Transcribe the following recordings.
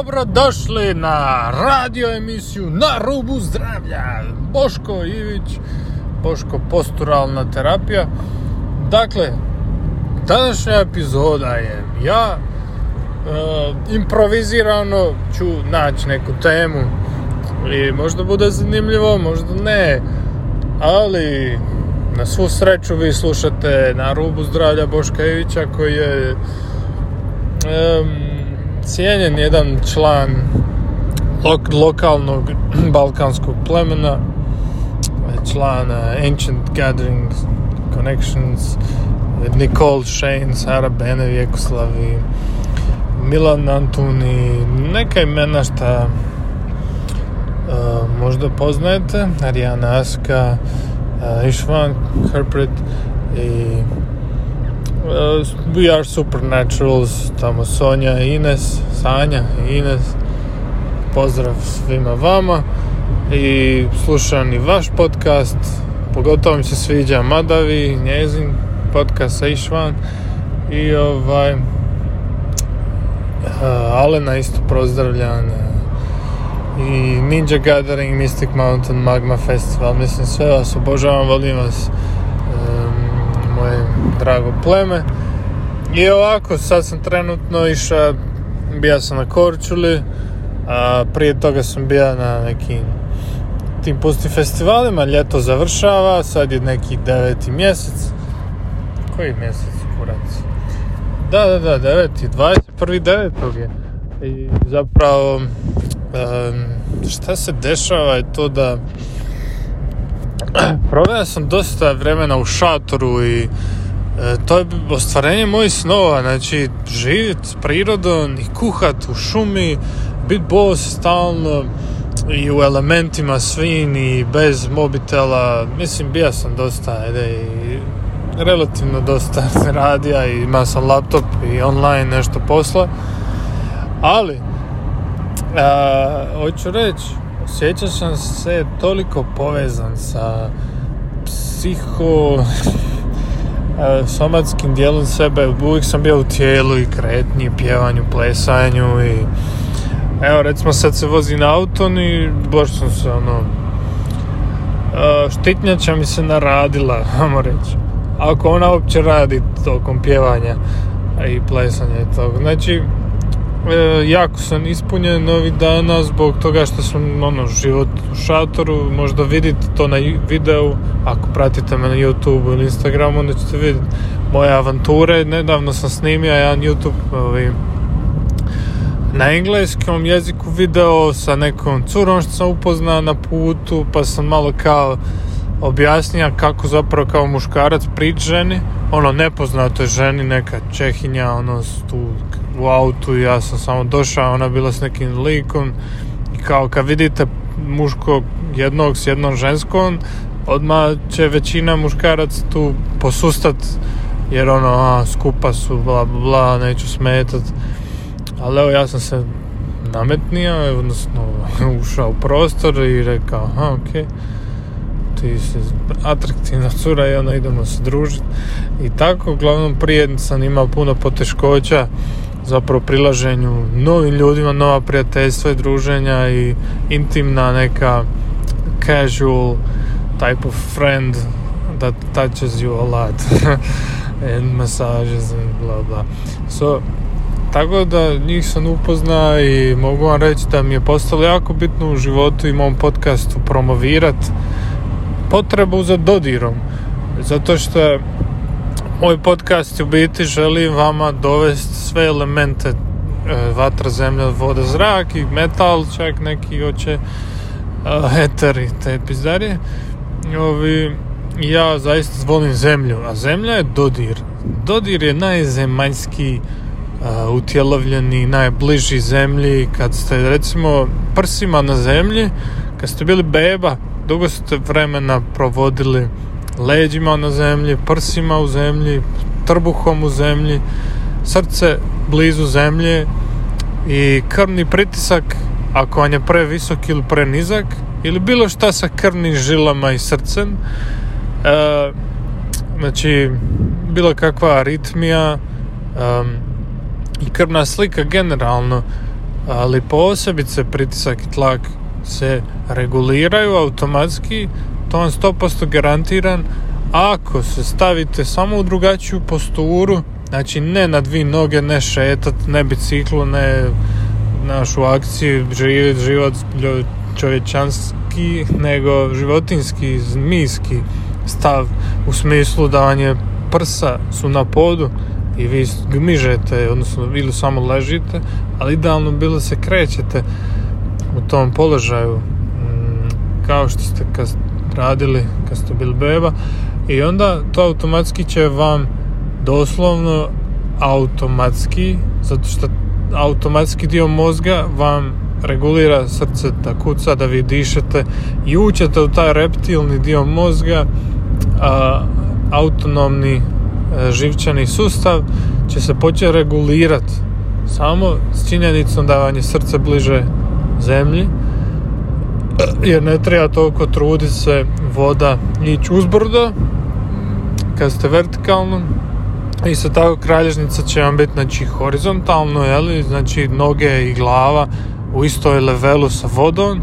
Dobrodošli na radio emisiju Na rubu zdravlja. Boško Ivić, Boško posturalna terapija. Dakle, današnja epizoda je ja e, improvizirano ću naći neku temu i možda bude zanimljivo, možda ne, ali na svu sreću vi slušate na rubu zdravlja Boška Ivića koji je cijenjen jedan član lokalnog balkanskog plemena, član Ancient Gathering Connections, Nicole Shane, Sara Bene, Vjekoslavi, Milan Antuni, neka imena šta uh, možda poznajete, Ariana Aska, uh, Ishvan Herpret i Uh, we are supernaturals, tamo Sonja i Ines, Sanja i Ines. Pozdrav svima vama i slušam i vaš podcast. Pogotovo mi se sviđa Madavi, njezin podcast sa Išvan i ovaj uh, Alena isto pozdravljam i Ninja Gathering, Mystic Mountain, Magma Festival, mislim sve vas obožavam, volim vas drago pleme. I ovako, sad sam trenutno išao, bija sam na Korčuli, a prije toga sam bio na nekim tim pustim festivalima, ljeto završava, sad je neki deveti mjesec. Koji mjesec, kurac? Da, da, da, deveti, 21. devetog je. I zapravo, šta se dešava je to da proveo sam dosta vremena u šatoru i to je ostvarenje mojih snova, znači živjeti s prirodom i kuhat u šumi, bit bos stalno i u elementima svin i bez mobitela, mislim bija sam dosta ajde, i relativno dosta radija i imao sam laptop i online nešto posla, ali a, hoću reći osjećao sam se toliko povezan sa psiho somatskim dijelom sebe uvijek sam bio u tijelu i kretnji, pjevanju, plesanju i evo recimo sad se vozi na auton i baš sam se ono štitnjača mi se naradila, vamo reći. Ako ona uopće radi tokom pjevanja i plesanja i toga znači E, jako sam ispunjen ovih dana zbog toga što sam ono, život u šatoru, možda vidite to na videu, ako pratite me na YouTube ili Instagramu, onda ćete vidjeti moje avanture. Nedavno sam snimio jedan YouTube ovaj, na engleskom jeziku video sa nekom curom što sam upoznao na putu, pa sam malo kao objasnija kako zapravo kao muškarac prič ženi, ono nepoznatoj ženi, neka Čehinja, ono tu u autu i ja sam samo došao, ona bila s nekim likom i kao kad vidite muško jednog s jednom ženskom, odmah će većina muškarac tu posustat jer ono, a, skupa su, bla, bla, bla, neću smetat. Ali evo, ja sam se nametnio, odnosno ušao u prostor i rekao, aha, okej. Okay ti si atraktivna cura i onda idemo se družiti i tako, uglavnom prije sam imao puno poteškoća zapravo prilaženju novim ljudima, nova prijateljstva i druženja i intimna neka casual type of friend that touches you a lot. And massages and bla bla. So tako da njih sam upozna i mogu vam reći da mi je postalo jako bitno u životu i mom podcastu promovirat potrebu za dodirom. Zato što moj podcast u biti želi vama dovesti sve elemente e, vatra, zemlja, voda, zrak i metal, čak neki hoće uh, eter i te pizdarije. Ovi, ja zaista volim zemlju, a zemlja je dodir. Dodir je najzemaljski uh, utjelovljeni, najbliži zemlji. Kad ste recimo prsima na zemlji, kad ste bili beba, dugo ste vremena provodili leđima na zemlji, prsima u zemlji, trbuhom u zemlji, srce blizu zemlje i krvni pritisak ako vam je previsok ili prenizak ili bilo šta sa krvnim žilama i srcem. E, znači bilo kakva aritmija e, i krvna slika generalno ali posebice pritisak i tlak se reguliraju automatski, to vam 100% garantiran ako se stavite samo u drugačiju posturu, znači ne na dvi noge, ne šetat, ne biciklu, ne našu akciju, živjet život čovječanski, nego životinski, zmijski stav u smislu da vam je prsa su na podu i vi gmižete, odnosno ili samo ležite, ali idealno bilo se krećete u tom položaju. Mm, kao što ste kad radili kad ste bili beba. I onda to automatski će vam doslovno automatski zato što automatski dio mozga vam regulira srce da kuca, da vi dišete i učete u taj reptilni dio mozga a, autonomni e, živčani sustav će se početi regulirati samo s činjenicom da vam je srce bliže zemlji jer ne treba toliko truditi se voda ići uzbrdo kad ste vertikalno. Isto tako kralježnica će vam biti znači, horizontalno, jeli? znači noge i glava u istoj levelu sa vodom.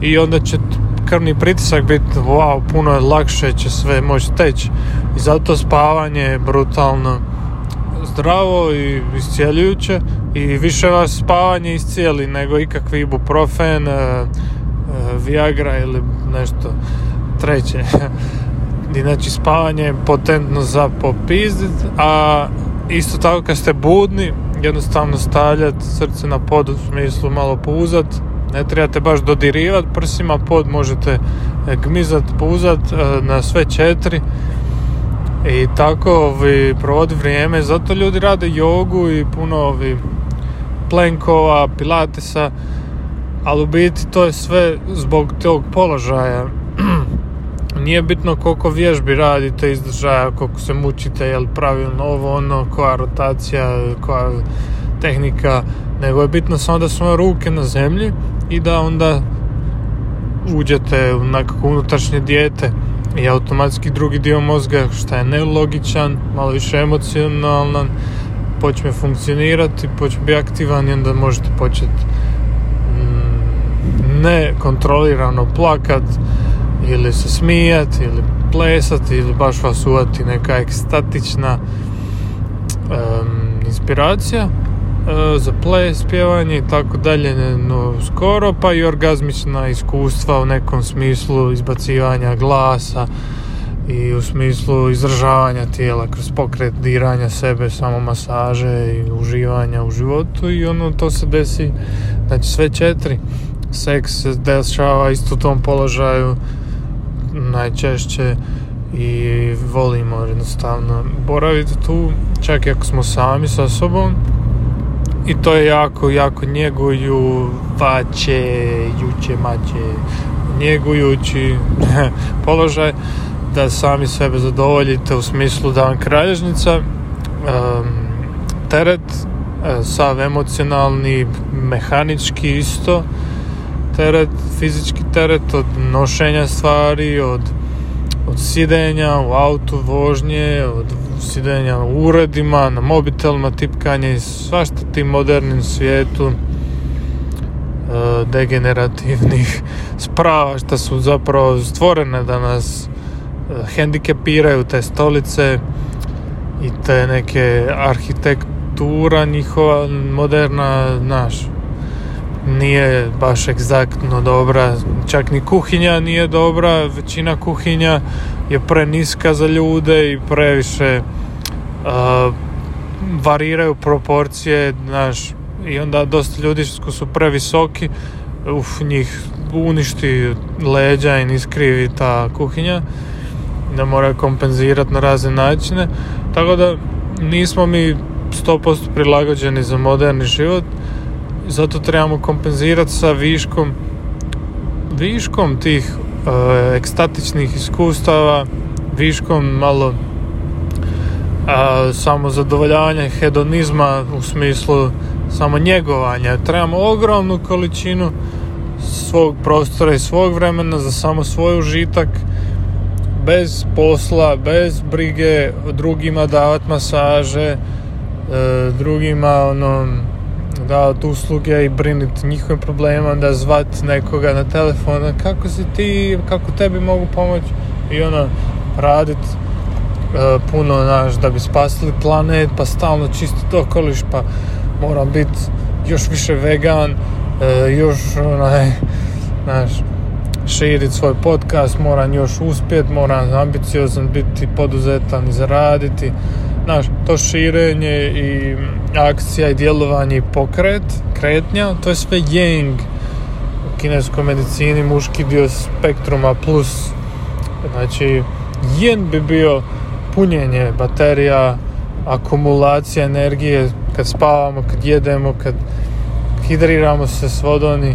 I onda će krvni pritisak biti wow, puno lakše će sve moći teći. I zato spavanje je brutalno zdravo i iscijeljujuće. I više vas spavanje iscijeli nego ikakvi ibuprofen, uh, Viagra ili nešto treće. znači spavanje je potentno za popizdit, a isto tako kad ste budni, jednostavno stavljati srce na pod u smislu malo puzat, ne trebate baš dodirivat prsima pod, možete gmizat, puzat na sve četiri. I tako ovi, provodi vrijeme, zato ljudi rade jogu i puno ovi plenkova, pilatesa, ali u biti to je sve zbog tog položaja. Nije bitno koliko vježbi radite izdržaja, koliko se mučite, jel pravilno ovo, ono, koja rotacija, koja tehnika, nego je bitno samo da su ruke na zemlji i da onda uđete u nekako unutrašnje dijete i automatski drugi dio mozga što je nelogičan, malo više emocionalan, počne funkcionirati, počne biti aktivan i onda možete početi nekontrolirano plakat ili se smijati ili plesati ili baš vas uvati neka ekstatična um, inspiracija uh, za ples, pjevanje i tako dalje no, skoro pa i orgazmična iskustva u nekom smislu izbacivanja glasa i u smislu izražavanja tijela kroz pokret diranja sebe, samo masaže i uživanja u životu i ono to se desi znači sve četiri seks se dešava isto u tom položaju najčešće i volimo jednostavno boraviti tu čak i ako smo sami sa sobom. I to je jako, jako njeguju vaće, juče, maće njegujući položaj da sami sebe zadovoljite u smislu da vam kralježnica teret uh, sav emocionalni mehanički isto teret, fizički teret od nošenja stvari, od, od sidenja u autu, vožnje, od sidenja u uredima, na mobitelima, tipkanje i svašta tim modernim svijetu e, degenerativnih sprava što su zapravo stvorene da nas e, hendikepiraju te stolice i te neke arhitektura njihova moderna naš nije baš egzaktno dobra, čak ni kuhinja nije dobra, većina kuhinja je preniska za ljude i previše uh, variraju proporcije, znaš, i onda dosta ljudi su previsoki, uf, njih uništi leđa i iskrivi ta kuhinja, da mora kompenzirati na razne načine, tako da nismo mi 100% prilagođeni za moderni život, zato trebamo kompenzirati sa viškom viškom tih uh, ekstatičnih iskustava viškom malo uh, samo zadovoljavanja hedonizma u smislu samo njegovanja. Trebamo ogromnu količinu svog prostora i svog vremena za samo svoj užitak bez posla, bez brige drugima davati masaže, uh, drugima ono, davati usluge i briniti njihovim problemima, onda zvat nekoga na telefon, kako si ti, kako tebi mogu pomoći i ono, radit e, puno, naš, da bi spasili planet, pa stalno čistiti okoliš, pa moram biti još više vegan, e, još onaj, znaš, širiti svoj podcast, moram još uspjet, moram ambiciozan biti poduzetan i zaraditi. Znaš, to širenje i akcija i djelovanje i pokret, kretnja, to je sve yang u kineskoj medicini, muški dio spektruma plus, znači, jen bi bio punjenje baterija, akumulacija energije kad spavamo, kad jedemo, kad hidriramo se s vodom i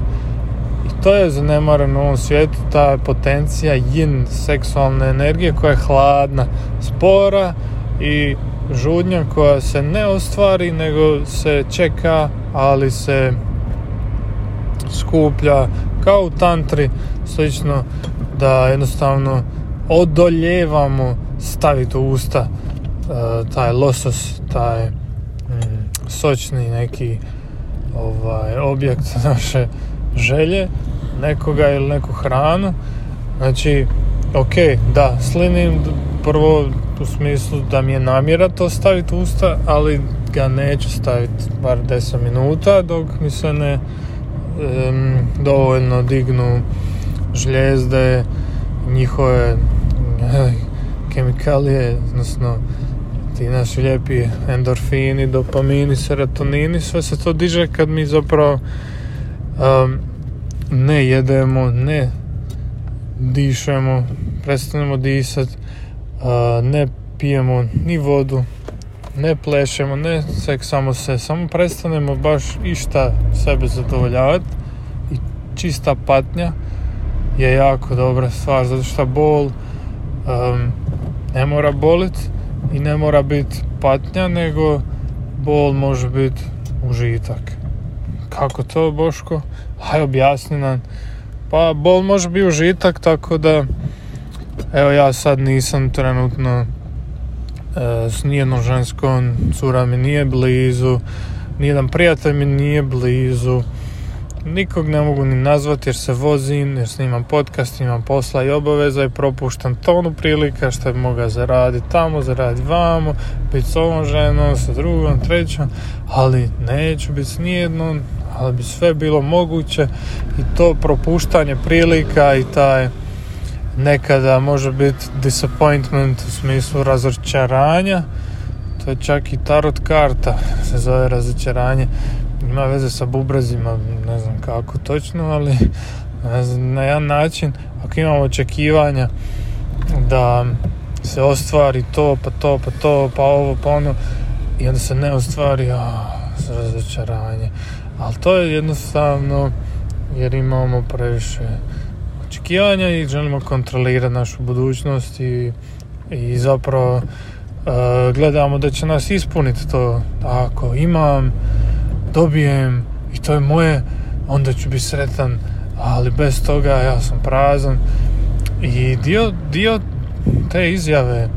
to je zanemareno u ovom svijetu, ta potencija yin seksualne energije koja je hladna, spora i žudnja koja se ne ostvari nego se čeka, ali se skuplja kao u tantri, slično da jednostavno odoljevamo staviti u usta uh, taj losos, taj mm, sočni neki ovaj objekt naše želje nekoga ili neku hranu. Znači, ok, da, slinim prvo u smislu da mi je namjera to staviti usta, ali ga neću staviti bar 10 minuta dok mi se ne dovoljno dignu žljezde, njihove kemikalije, odnosno ti naši lijepi endorfini, dopamini, serotonini, sve se to diže kad mi zapravo ne jedemo, ne dišemo, prestanemo disati, ne pijemo ni vodu, ne plešemo, ne seksamo se, samo prestanemo baš išta sebe zadovoljavati i čista patnja je jako dobra stvar, zato što bol um, ne mora boliti i ne mora biti patnja, nego bol može biti užitak. Kako to, Boško? Haj objasni nam. Pa bol može biti užitak, tako da evo ja sad nisam trenutno e, s nijednom ženskom, cura mi nije blizu, nijedan prijatelj mi nije blizu, nikog ne mogu ni nazvati jer se vozim, jer snimam podcast, imam posla i obaveza i propuštam tonu prilika što bi mogao zaraditi tamo, zaraditi vamo, biti s ovom ženom, sa drugom, trećom, ali neću biti s nijednom, ali bi sve bilo moguće i to propuštanje prilika i taj nekada može biti disappointment u smislu razočaranja. To je čak i tarot karta se zove razočaranje. Ima veze sa bubrazima ne znam kako točno ali na jedan način ako imamo očekivanja da se ostvari to pa to pa to pa ovo pa ono i onda se ne ostvari a, razočaranje. Ali to je jednostavno jer imamo previše očekivanja i želimo kontrolirati našu budućnost i, i zapravo uh, gledamo da će nas ispuniti to. Ako imam dobijem i to je moje onda ću biti sretan ali bez toga ja sam prazan. I dio, dio te izjave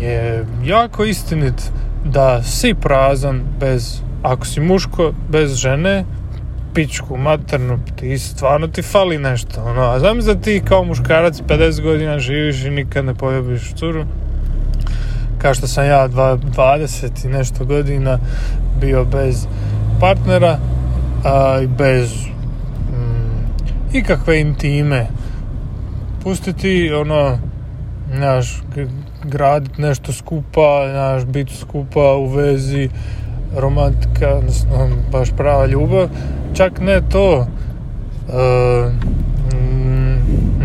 je jako istinit da si prazan bez ako si muško bez žene, pičku, maternu, ti stvarno ti fali nešto. Ono, a znam da ti kao muškarac 50 godina živiš i nikad ne poljubiš curu. Kao što sam ja 20 i nešto godina bio bez partnera a, i bez mm, ikakve intime. Pustiti ono, znaš, graditi nešto skupa, znaš, biti skupa u vezi, romantika, baš prava ljubav, čak ne to. E,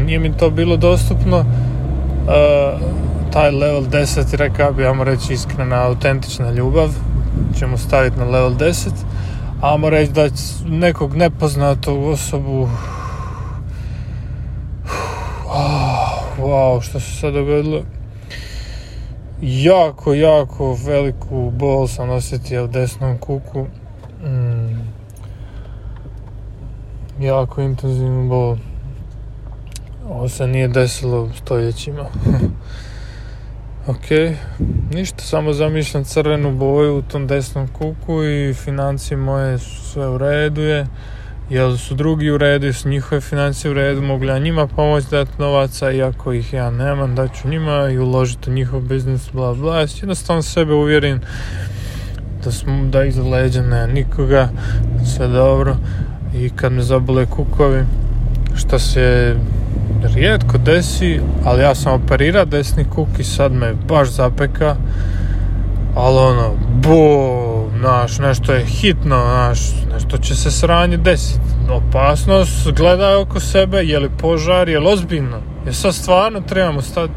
nije mi to bilo dostupno. E, taj level 10, rekao bi, ajmo reći iskrena, autentična ljubav, ćemo staviti na level 10. Ajmo reći da nekog nepoznatog osobu wow, što se sad dogodilo jako, jako veliku bol sam osjetio u desnom kuku. Mm. Jako intenzivnu bol. Ovo se nije desilo stoljećima. Ok, ništa, samo zamišljam crvenu boju u tom desnom kuku i financije moje su sve u redu je. Jel su drugi u redu, su njihove financije u redu, mogu ja njima pomoći dati novaca, iako ih ja nemam, daću njima i uložiti u njihov biznis, bla bla. Jednostavno sebe uvjerim da, smo, da iza leđa nikoga, sve dobro. I kad me zabole kukovi, što se rijetko desi, ali ja sam operira desni kuk i sad me baš zapeka. Ali ono, bo, znaš, nešto je hitno, znaš, nešto će se sranje desiti. Opasnost, gledaj oko sebe, je li požar, je li ozbiljno. Je sad stvarno trebamo stati.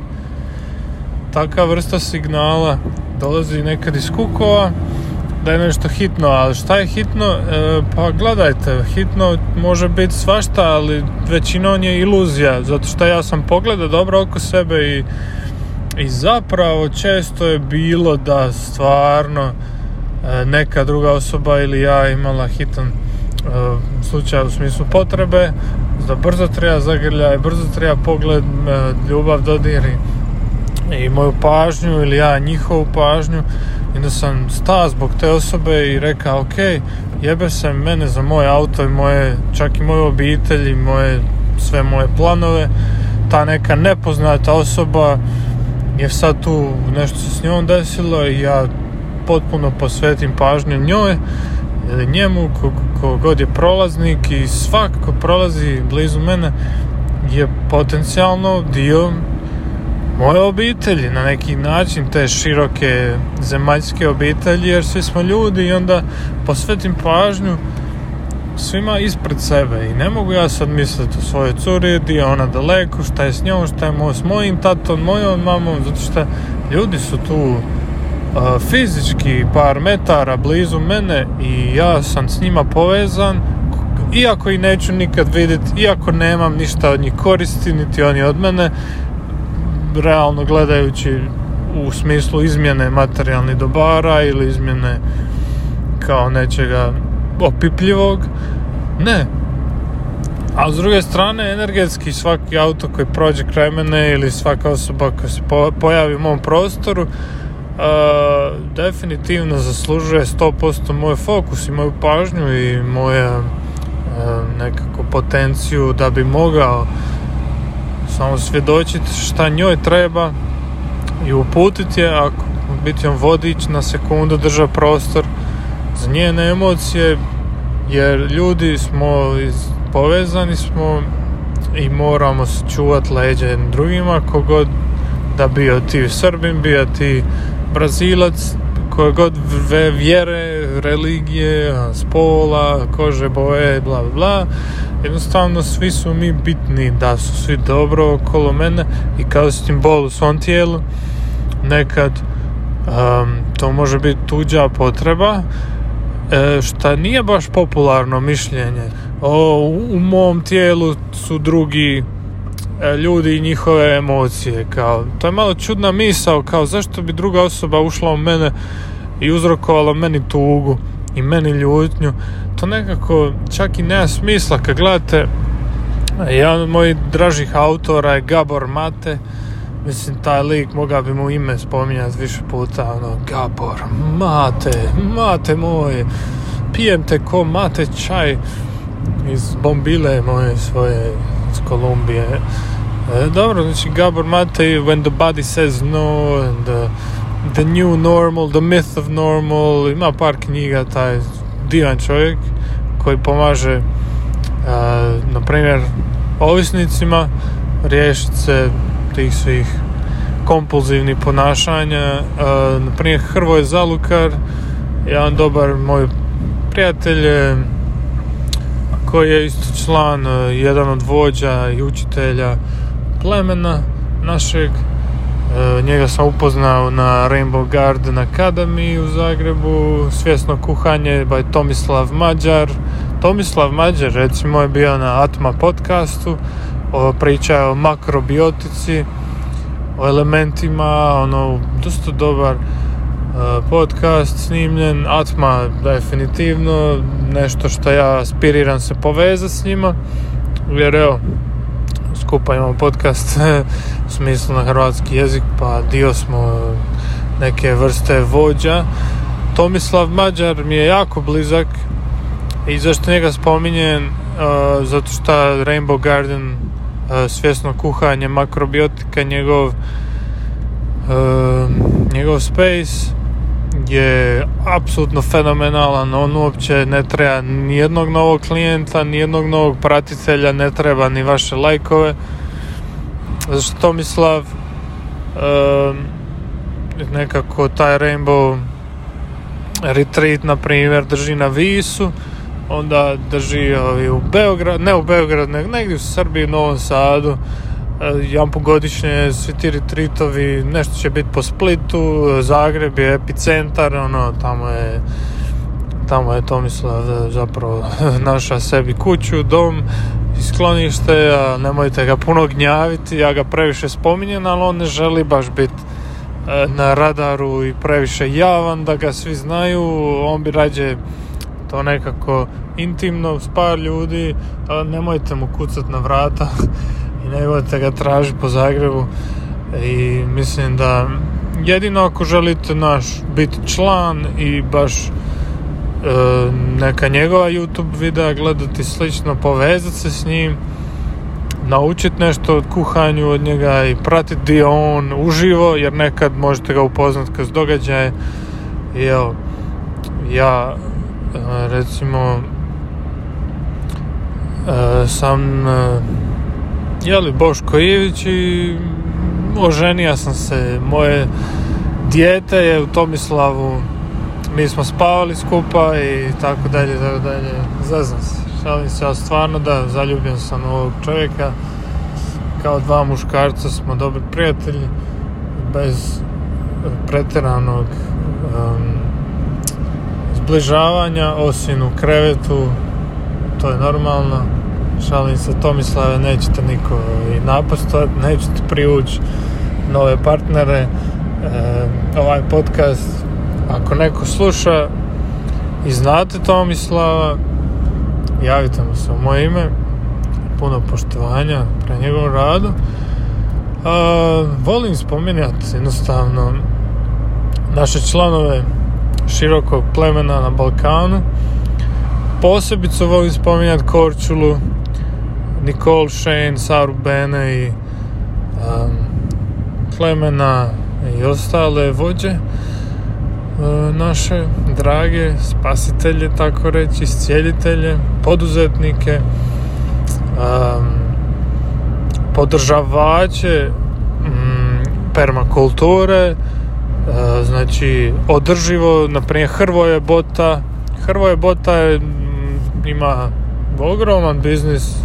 Taka vrsta signala dolazi nekad iz kukova da je nešto hitno, ali šta je hitno? E, pa gledajte, hitno može biti svašta, ali većinom je iluzija, zato što ja sam pogledao dobro oko sebe i, i zapravo često je bilo da stvarno e, neka druga osoba ili ja imala hitan e, slučaj u smislu potrebe, da brzo treba zagrljaj, brzo treba pogled, ljubav dodiri i moju pažnju ili ja njihovu pažnju i da sam stao zbog te osobe i rekao ok, jebe se mene za moje auto i moje, čak i moju obitelj i moje, sve moje planove. Ta neka nepoznata osoba je sad tu nešto se s njom desilo i ja potpuno posvetim pažnju njoj ili njemu kogod je prolaznik i svak ko prolazi blizu mene je potencijalno dio moje obitelji na neki način te široke zemaljske obitelji jer svi smo ljudi i onda posvetim pažnju svima ispred sebe. I ne mogu ja sad misliti o svojoj curi di je ona daleko, šta je s njom, šta je moj, s mojim tatom, mojom mamom zato što ljudi su tu fizički par metara blizu mene i ja sam s njima povezan iako i neću nikad vidjeti, iako nemam ništa od njih koristi, niti oni od mene, realno gledajući u smislu izmjene materijalnih dobara ili izmjene kao nečega opipljivog. Ne. A s druge strane, energetski svaki auto koji prođe kraj mene ili svaka osoba koja se pojavi u mom prostoru uh, definitivno zaslužuje 100% moj fokus i moju pažnju i moju nekako potenciju da bi mogao samo svjedočiti šta njoj treba i uputiti je ako biti on vodič na sekundu drža prostor za njene emocije jer ljudi smo povezani smo i moramo se čuvati leđa jednim drugima kogod da bio ti Srbin, bio ti Brazilac koje god vjere, religije, spola, kože, boje, bla bla jednostavno svi su mi bitni da su svi dobro okolo mene i kao simbol u svom tijelu nekad um, to može biti tuđa potreba. E, šta nije baš popularno mišljenje o, u, mom tijelu su drugi e, ljudi i njihove emocije kao, to je malo čudna misao kao zašto bi druga osoba ušla u mene i uzrokovala meni tugu i meni ljutnju to nekako čak i nema smisla kad gledate jedan od mojih dražih autora je Gabor Mate. Mislim taj lik mogao bi mu ime spominjati više puta ono Gabor Mate Mate moj pijem te ko mate čaj iz bombile moje svoje iz Kolumbije. E, dobro znači Gabor Mate When the body says no and the, the new normal the myth of normal ima par knjiga taj divan čovjek koji pomaže na primjer ovisnicima riješiti se tih svih kompulzivnih ponašanja. Na primjer Hrvoje Zalukar jedan dobar moj prijatelj koji je isto član jedan od vođa i učitelja plemena našeg. E, njega sam upoznao na Rainbow Garden Academy u Zagrebu, svjesno kuhanje by Tomislav Mađar. Tomislav Mađar recimo je bio na Atma podcastu, priča o makrobiotici, o elementima, ono, dosta dobar e, podcast snimljen, Atma definitivno, nešto što ja aspiriram se povezati s njima, jer evo, skupa imamo podcast u smislu na hrvatski jezik, pa dio smo neke vrste vođa. Tomislav Mađar mi je jako blizak i zašto njega spominjem, uh, zato što Rainbow Garden uh, svjesno kuhanje, makrobiotika, njegov uh, njegov space je apsolutno fenomenalan, on uopće ne treba ni jednog novog klijenta, ni jednog novog pratitelja, ne treba ni vaše lajkove. Zašto Tomislav uh, nekako taj Rainbow Retreat na primjer drži na Visu, onda drži ovi u Beograd, ne u Beograd, nego negdje u Srbiji, u Novom Sadu, jedan po godišnje svi ti retritovi, nešto će biti po Splitu, Zagreb je epicentar, ono, tamo je tamo je Tomislav zapravo naša sebi kuću, dom i sklonište, nemojte ga puno gnjaviti, ja ga previše spominjem, ali on ne želi baš biti e, na radaru i previše javan da ga svi znaju, on bi rađe to nekako intimno s par ljudi, nemojte mu kucat na vrata i ne ga tražiti po Zagrebu. I mislim da jedino ako želite naš biti član i baš e, neka njegova YouTube videa gledati slično, povezati se s njim naučiti nešto od kuhanju od njega i pratiti dio on uživo jer nekad možete ga upoznati kroz događaje. I evo ja e, recimo e, sam jeli Boško Ivić i oženio sam se. Moje dijete je u Tomislavu, mi smo spavali skupa i tako dalje, tako dalje. Zaznam se, šalim se, ali stvarno da, zaljubljen sam ovog čovjeka. Kao dva muškarca smo dobri prijatelji, bez pretjeranog um, zbližavanja, osim u krevetu, to je normalno šalim se Tomislave, nećete niko i napastovati, nećete privući nove partnere. E, ovaj podcast, ako neko sluša i znate Tomislava, javite mu se u moje ime, puno poštovanja pre njegovom radu. A, volim spominjati jednostavno naše članove širokog plemena na Balkanu. Posebice volim spominjati Korčulu, Nicole Shane, Saru Bene i um, Klemena i ostale vođe uh, naše drage spasitelje tako reći, iscijelitelje poduzetnike um, podržavače um, permakulture uh, znači održivo na primjer Hrvoje Bota. Hrvoje Bota je, ima ogroman biznis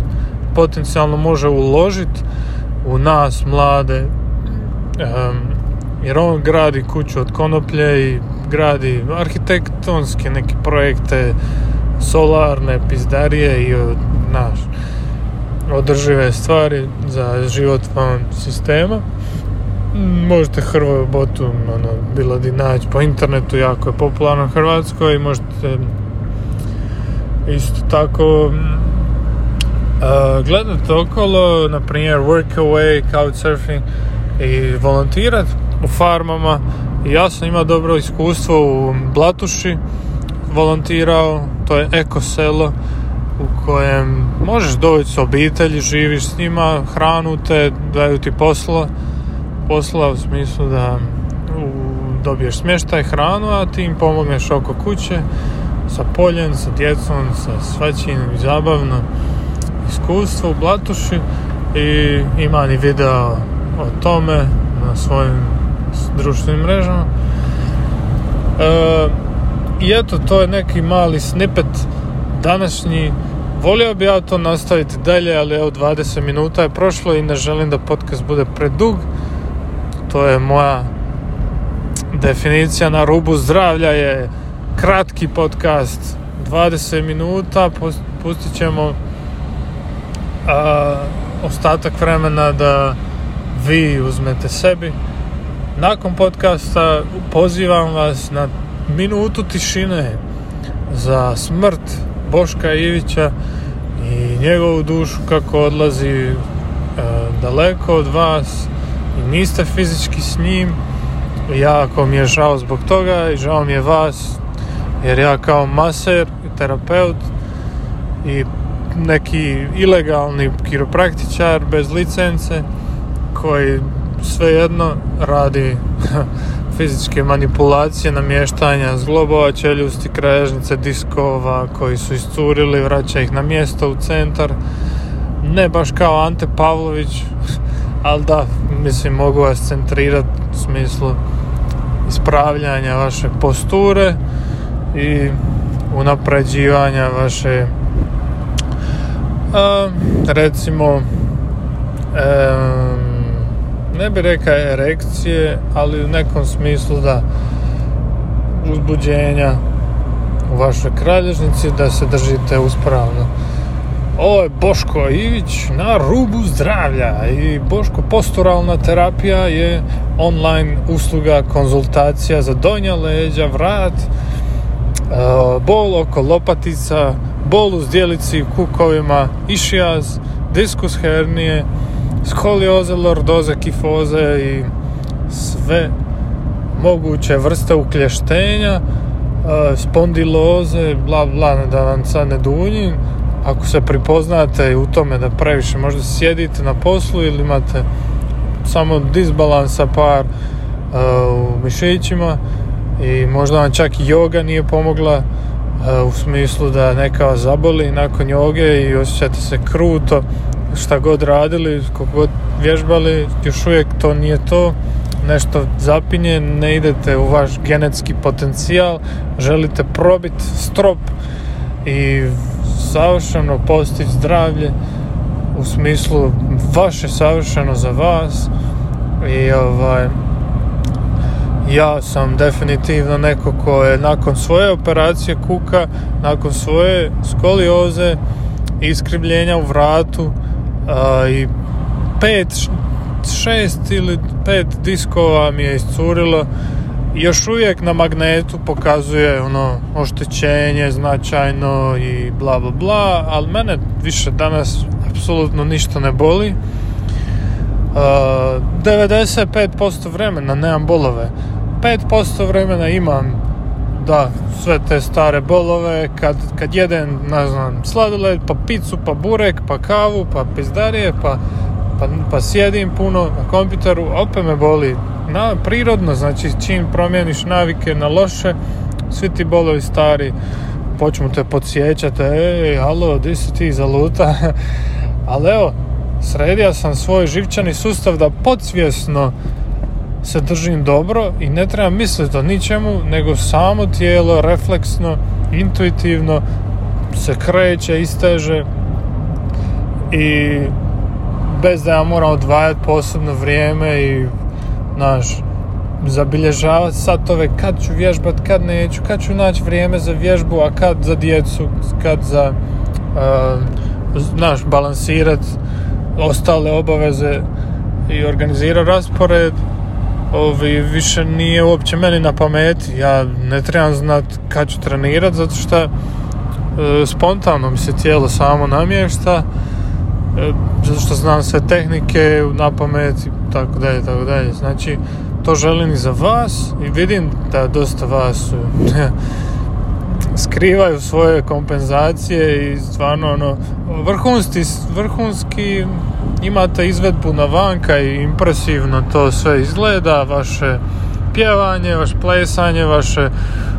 potencijalno može uložiti u nas mlade jer on gradi kuću od konoplje i gradi arhitektonske neke projekte solarne pizdarije i naš održive stvari za život van sistema. Možete Hrvoju botu ono, bilo di naći po internetu jako je popularno u Hrvatskoj i možete isto tako Uh, gledati okolo, na primjer workaway, couchsurfing i volontirati u farmama. Ja sam imao dobro iskustvo u Blatuši, volontirao, to je eko selo u kojem možeš doći s obitelji, živiš s njima, hranu te, daju ti posla, posla u smislu da dobiješ smještaj, hranu, a ti im pomogneš oko kuće sa poljem, sa djecom, sa svačim, zabavno iskustvo u Blatuši i ima ni video o tome na svojim društvenim mrežama. E, I eto, to je neki mali snippet današnji. Volio bi ja to nastaviti dalje, ali evo 20 minuta je prošlo i ne želim da podcast bude predug. To je moja definicija na rubu zdravlja je kratki podcast 20 minuta pustit ćemo a, ostatak vremena da vi uzmete sebi. Nakon podcasta pozivam vas na minutu tišine za smrt Boška Ivića i njegovu dušu kako odlazi daleko od vas i niste fizički s njim. Jako mi je žao zbog toga i žao mi je vas jer ja kao maser i terapeut i neki ilegalni kiropraktičar bez licence koji svejedno radi fizičke manipulacije, namještanja zglobova, čeljusti, kraježnice, diskova koji su iscurili, vraća ih na mjesto u centar. Ne baš kao Ante Pavlović, ali da, mislim, mogu vas centrirati u smislu ispravljanja vaše posture i unapređivanja vaše recimo ne bi rekao erekcije, ali u nekom smislu da uzbuđenja u vašoj kralježnici da se držite uspravno. Ovo je Boško Ivić na rubu zdravlja i Boško posturalna terapija je online usluga konzultacija za donja leđa, vrat, e, bol oko lopatica, bol u zdjelici, kukovima, išijaz, diskus hernije, skolioze, lordoze, kifoze i sve moguće vrste uklještenja, e, spondiloze, bla bla, da vam sad ne duljim. Ako se pripoznate u tome da previše možda sjedite na poslu ili imate samo disbalansa par uh, u mišićima i možda vam čak i yoga nije pomogla uh, u smislu da neka vas zaboli nakon joge i osjećate se kruto šta god radili, kako god vježbali, još uvijek to nije to, nešto zapinje, ne idete u vaš genetski potencijal, želite probiti strop i savršeno postići zdravlje u smislu vaše savršeno za vas i ovaj ja sam definitivno neko ko je nakon svoje operacije kuka, nakon svoje skolioze, iskrivljenja u vratu, i pet, šest ili pet diskova mi je iscurilo još uvijek na magnetu pokazuje ono oštećenje značajno i bla bla bla, ali mene više danas apsolutno ništa ne boli. Uh, 95% vremena nemam bolove. 5% vremena imam da, sve te stare bolove, kad, kad jedem, ne znam, sladoled, pa picu, pa burek, pa kavu, pa pizdarije, pa, pa, pa sjedim puno na kompjuteru, opet me boli na, prirodno, znači čim promijeniš navike na loše, svi ti bolovi stari počnu te podsjećati, ej, alo, di si ti zaluta? Ali evo, sredio sam svoj živčani sustav da podsvjesno se držim dobro i ne trebam misliti o ničemu, nego samo tijelo refleksno, intuitivno se kreće, isteže i bez da ja moram odvajati posebno vrijeme i naš zabilježavati satove kad ću vježbat, kad neću, kad ću naći vrijeme za vježbu, a kad za djecu, kad za uh, znaš, balansirat ostale obaveze i organizirati raspored ovi, više nije uopće meni na pameti. Ja ne trebam znat kad ću trenirat zato što e, spontano mi se tijelo samo namješta e, zato što znam sve tehnike na pameti tako dalje, tako dalje. Znači, to želim i za vas i vidim da dosta vas skrivaju svoje kompenzacije i stvarno ono vrhunski, vrhunski imate izvedbu na vanka i impresivno to sve izgleda, vaše pjevanje, vaše plesanje, vaše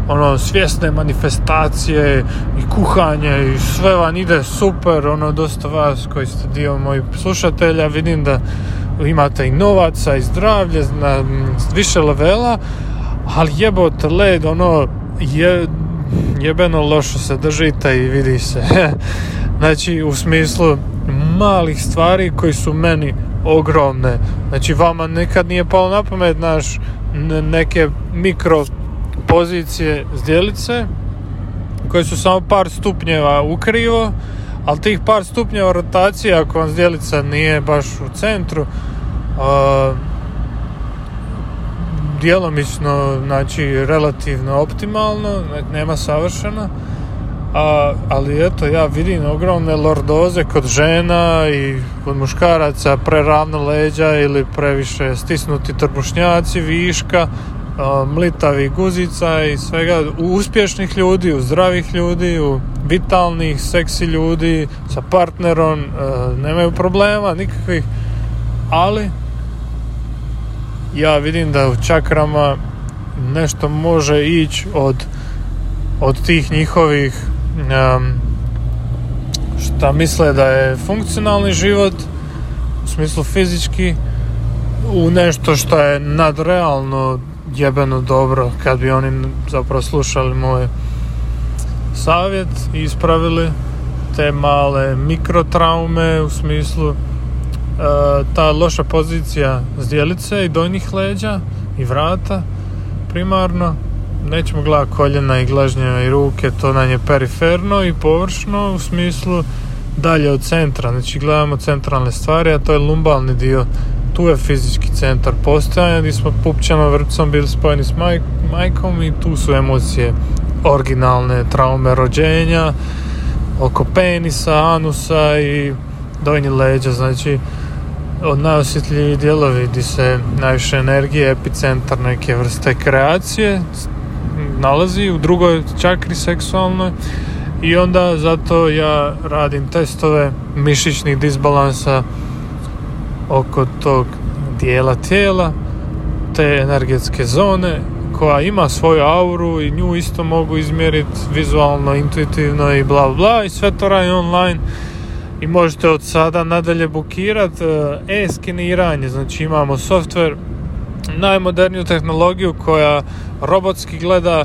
ono svjesne manifestacije i kuhanje i sve vam ide super, ono dosta vas koji ste dio mojih slušatelja, vidim da imate i novaca i zdravlje na više levela, ali jebote led, ono je, jebeno loše se držite i vidi se. znači u smislu malih stvari koji su meni ogromne. Znači vama nikad nije palo na pamet naš neke mikro pozicije zdjelice koje su samo par stupnjeva ukrivo, ali tih par stupnjeva rotacije ako vam zdjelica nije baš u centru uh, djelomično znači relativno optimalno nema savršeno A, ali eto, ja vidim ogromne lordoze kod žena i kod muškaraca preravno leđa ili previše stisnuti trbušnjaci, viška, mlitavi guzica i svega u uspješnih ljudi, u zdravih ljudi, u vitalnih, seksi ljudi sa partnerom, nemaju problema nikakvih, ali ja vidim da u čakrama nešto može ići od, od tih njihovih um, šta misle da je funkcionalni život u smislu fizički u nešto što je nadrealno jebeno dobro kad bi oni zapravo slušali moj savjet i ispravili te male mikrotraume u smislu ta loša pozicija zdjelice i donjih leđa i vrata primarno nećemo gledati koljena i glažnje i ruke to nam je periferno i površno u smislu dalje od centra. Znači gledamo centralne stvari a to je lumbalni dio. Tu je fizički centar postojanja gdje smo pupčanom vrpcom bili spojeni s majkom i tu su emocije originalne traume rođenja oko penisa, anusa i donji leđa znači od najosjetljiviji dijelovi gdje se najviše energije, epicentar neke vrste kreacije nalazi u drugoj čakri seksualnoj i onda zato ja radim testove mišićnih disbalansa oko tog dijela tijela te energetske zone koja ima svoju auru i nju isto mogu izmjeriti vizualno, intuitivno i bla bla i sve to radi online i možete od sada nadalje bukirati e, e-skeniranje, znači imamo software najmoderniju tehnologiju koja robotski gleda e,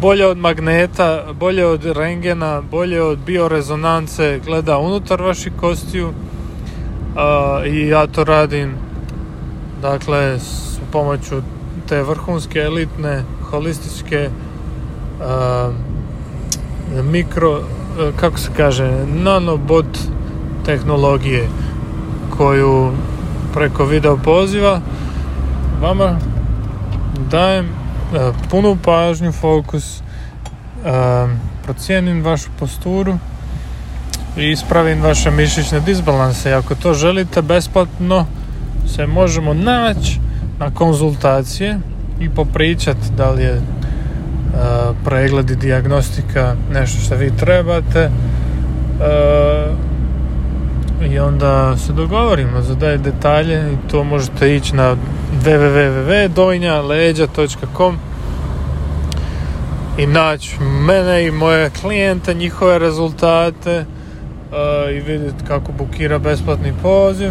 bolje od magneta, bolje od rengena, bolje od biorezonance, gleda unutar vaših kostiju e, i ja to radim dakle s pomoću te vrhunske elitne holističke mikro kako se kaže, nanobot tehnologije koju preko video poziva vama dajem e, punu pažnju, fokus, e, procijenim vašu posturu i ispravim vaše mišićne disbalanse. Ako to želite besplatno se možemo naći na konzultacije i popričati da li je pregled i diagnostika nešto što vi trebate. I onda se dogovorimo za daje detalje i to možete ići na www.dojnjaleđa.com i naći mene i moje klijente, njihove rezultate i vidjeti kako bukira besplatni poziv.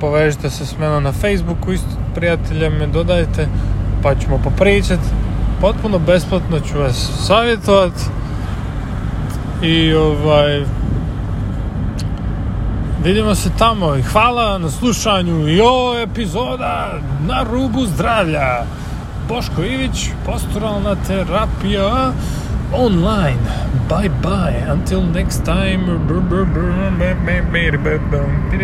Povežite se s menom na Facebooku isto prijatelja me dodajte pa ćemo popričati potpuno besplatno ću vas savjetovat i ovaj vidimo se tamo i hvala na slušanju i ovo epizoda na rubu zdravlja Boško Ivić, posturalna terapija online. Bye bye, until next time.